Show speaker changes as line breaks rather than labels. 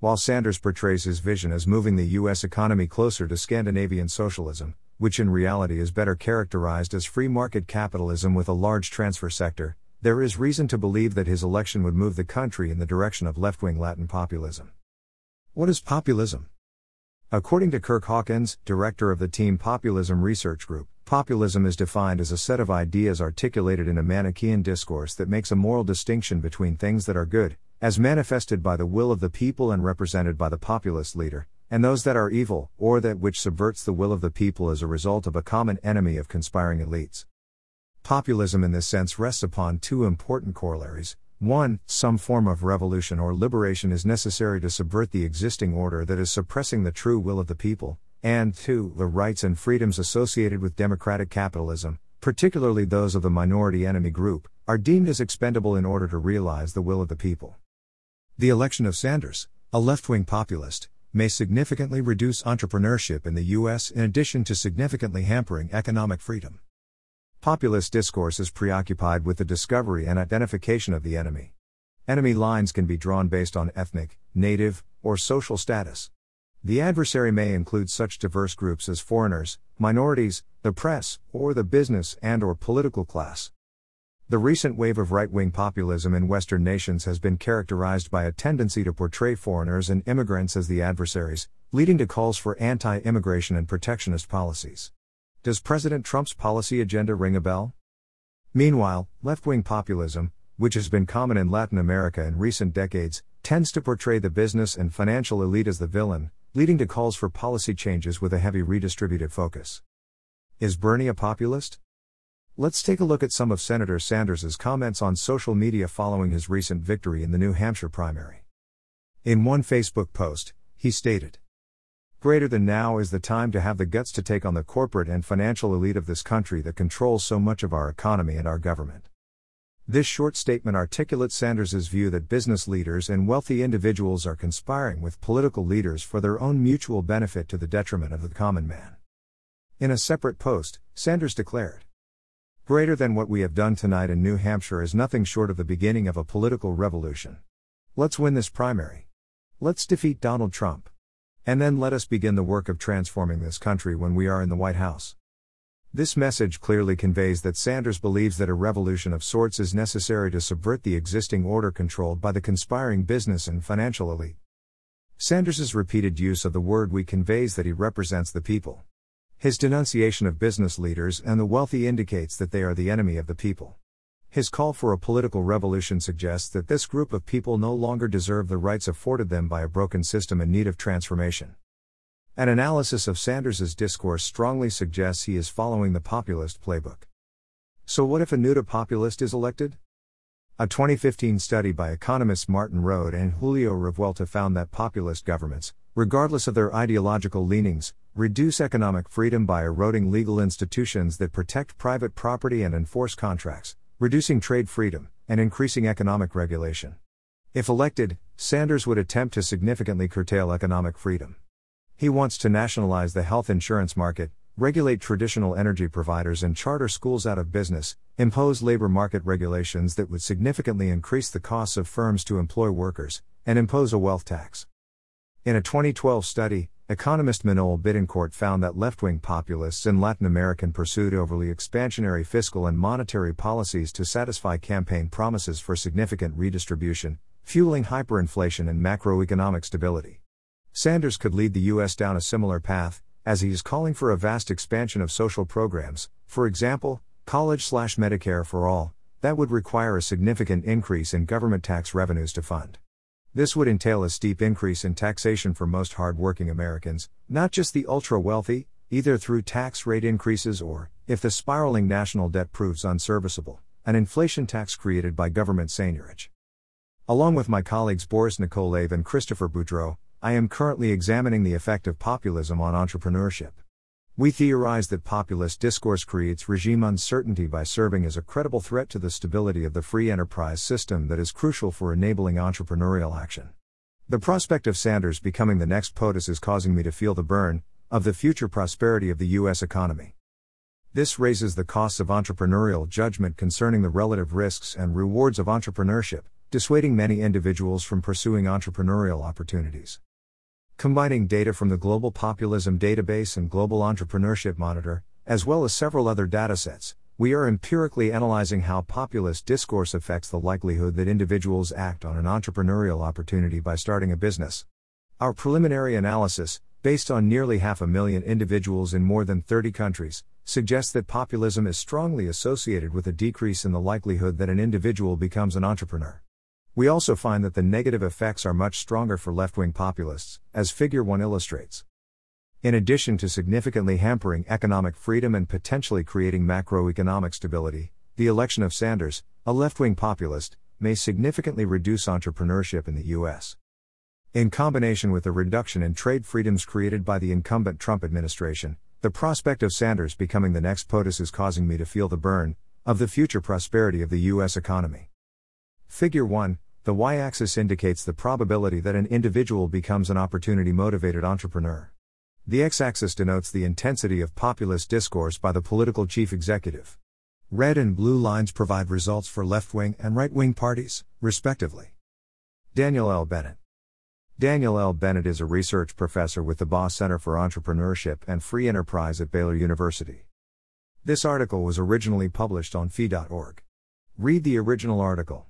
While Sanders portrays his vision as moving the U.S. economy closer to Scandinavian socialism, which in reality is better characterized as free market capitalism with a large transfer sector, there is reason to believe that his election would move the country in the direction of left wing Latin populism. What is populism? According to Kirk Hawkins, director of the Team Populism Research Group, populism is defined as a set of ideas articulated in a Manichaean discourse that makes a moral distinction between things that are good, as manifested by the will of the people and represented by the populist leader, and those that are evil, or that which subverts the will of the people as a result of a common enemy of conspiring elites. Populism in this sense rests upon two important corollaries. 1. Some form of revolution or liberation is necessary to subvert the existing order that is suppressing the true will of the people. And 2. The rights and freedoms associated with democratic capitalism, particularly those of the minority enemy group, are deemed as expendable in order to realize the will of the people. The election of Sanders, a left wing populist, may significantly reduce entrepreneurship in the U.S. in addition to significantly hampering economic freedom. Populist discourse is preoccupied with the discovery and identification of the enemy. Enemy lines can be drawn based on ethnic, native, or social status. The adversary may include such diverse groups as foreigners, minorities, the press, or the business and or political class. The recent wave of right-wing populism in western nations has been characterized by a tendency to portray foreigners and immigrants as the adversaries, leading to calls for anti-immigration and protectionist policies. Does President Trump's policy agenda ring a bell? Meanwhile, left wing populism, which has been common in Latin America in recent decades, tends to portray the business and financial elite as the villain, leading to calls for policy changes with a heavy redistributive focus. Is Bernie a populist? Let's take a look at some of Senator Sanders' comments on social media following his recent victory in the New Hampshire primary. In one Facebook post, he stated, Greater than now is the time to have the guts to take on the corporate and financial elite of this country that controls so much of our economy and our government. This short statement articulates Sanders' view that business leaders and wealthy individuals are conspiring with political leaders for their own mutual benefit to the detriment of the common man. In a separate post, Sanders declared, Greater than what we have done tonight in New Hampshire is nothing short of the beginning of a political revolution. Let's win this primary. Let's defeat Donald Trump. And then let us begin the work of transforming this country when we are in the White House. This message clearly conveys that Sanders believes that a revolution of sorts is necessary to subvert the existing order controlled by the conspiring business and financial elite. Sanders's repeated use of the word we conveys that he represents the people. His denunciation of business leaders and the wealthy indicates that they are the enemy of the people. His call for a political revolution suggests that this group of people no longer deserve the rights afforded them by a broken system in need of transformation. An analysis of Sanders's discourse strongly suggests he is following the populist playbook. So what if a new populist is elected? A 2015 study by economists Martin Rode and Julio Revuelta found that populist governments, regardless of their ideological leanings, reduce economic freedom by eroding legal institutions that protect private property and enforce contracts, reducing trade freedom, and increasing economic regulation. If elected, Sanders would attempt to significantly curtail economic freedom. He wants to nationalize the health insurance market, regulate traditional energy providers and charter schools out of business, impose labor market regulations that would significantly increase the costs of firms to employ workers, and impose a wealth tax. In a 2012 study, Economist Manoel Bittencourt found that left wing populists in Latin America pursued overly expansionary fiscal and monetary policies to satisfy campaign promises for significant redistribution, fueling hyperinflation and macroeconomic stability. Sanders could lead the U.S. down a similar path, as he is calling for a vast expansion of social programs, for example, college slash Medicare for all, that would require a significant increase in government tax revenues to fund. This would entail a steep increase in taxation for most hard-working Americans, not just the ultra-wealthy, either through tax rate increases or, if the spiraling national debt proves unserviceable, an inflation tax created by government seigniorage. Along with my colleagues Boris Nikolaev and Christopher Boudreaux, I am currently examining the effect of populism on entrepreneurship. We theorize that populist discourse creates regime uncertainty by serving as a credible threat to the stability of the free enterprise system that is crucial for enabling entrepreneurial action. The prospect of Sanders becoming the next POTUS is causing me to feel the burn of the future prosperity of the U.S. economy. This raises the costs of entrepreneurial judgment concerning the relative risks and rewards of entrepreneurship, dissuading many individuals from pursuing entrepreneurial opportunities. Combining data from the Global Populism Database and Global Entrepreneurship Monitor, as well as several other datasets, we are empirically analyzing how populist discourse affects the likelihood that individuals act on an entrepreneurial opportunity by starting a business. Our preliminary analysis, based on nearly half a million individuals in more than 30 countries, suggests that populism is strongly associated with a decrease in the likelihood that an individual becomes an entrepreneur. We also find that the negative effects are much stronger for left wing populists, as Figure 1 illustrates. In addition to significantly hampering economic freedom and potentially creating macroeconomic stability, the election of Sanders, a left wing populist, may significantly reduce entrepreneurship in the U.S. In combination with the reduction in trade freedoms created by the incumbent Trump administration, the prospect of Sanders becoming the next POTUS is causing me to feel the burn of the future prosperity of the U.S. economy. Figure 1 The y axis indicates the probability that an individual becomes an opportunity motivated entrepreneur. The x axis denotes the intensity of populist discourse by the political chief executive. Red and blue lines provide results for left wing and right wing parties, respectively. Daniel L. Bennett Daniel L. Bennett is a research professor with the Baugh Center for Entrepreneurship and Free Enterprise at Baylor University. This article was originally published on fee.org. Read the original article.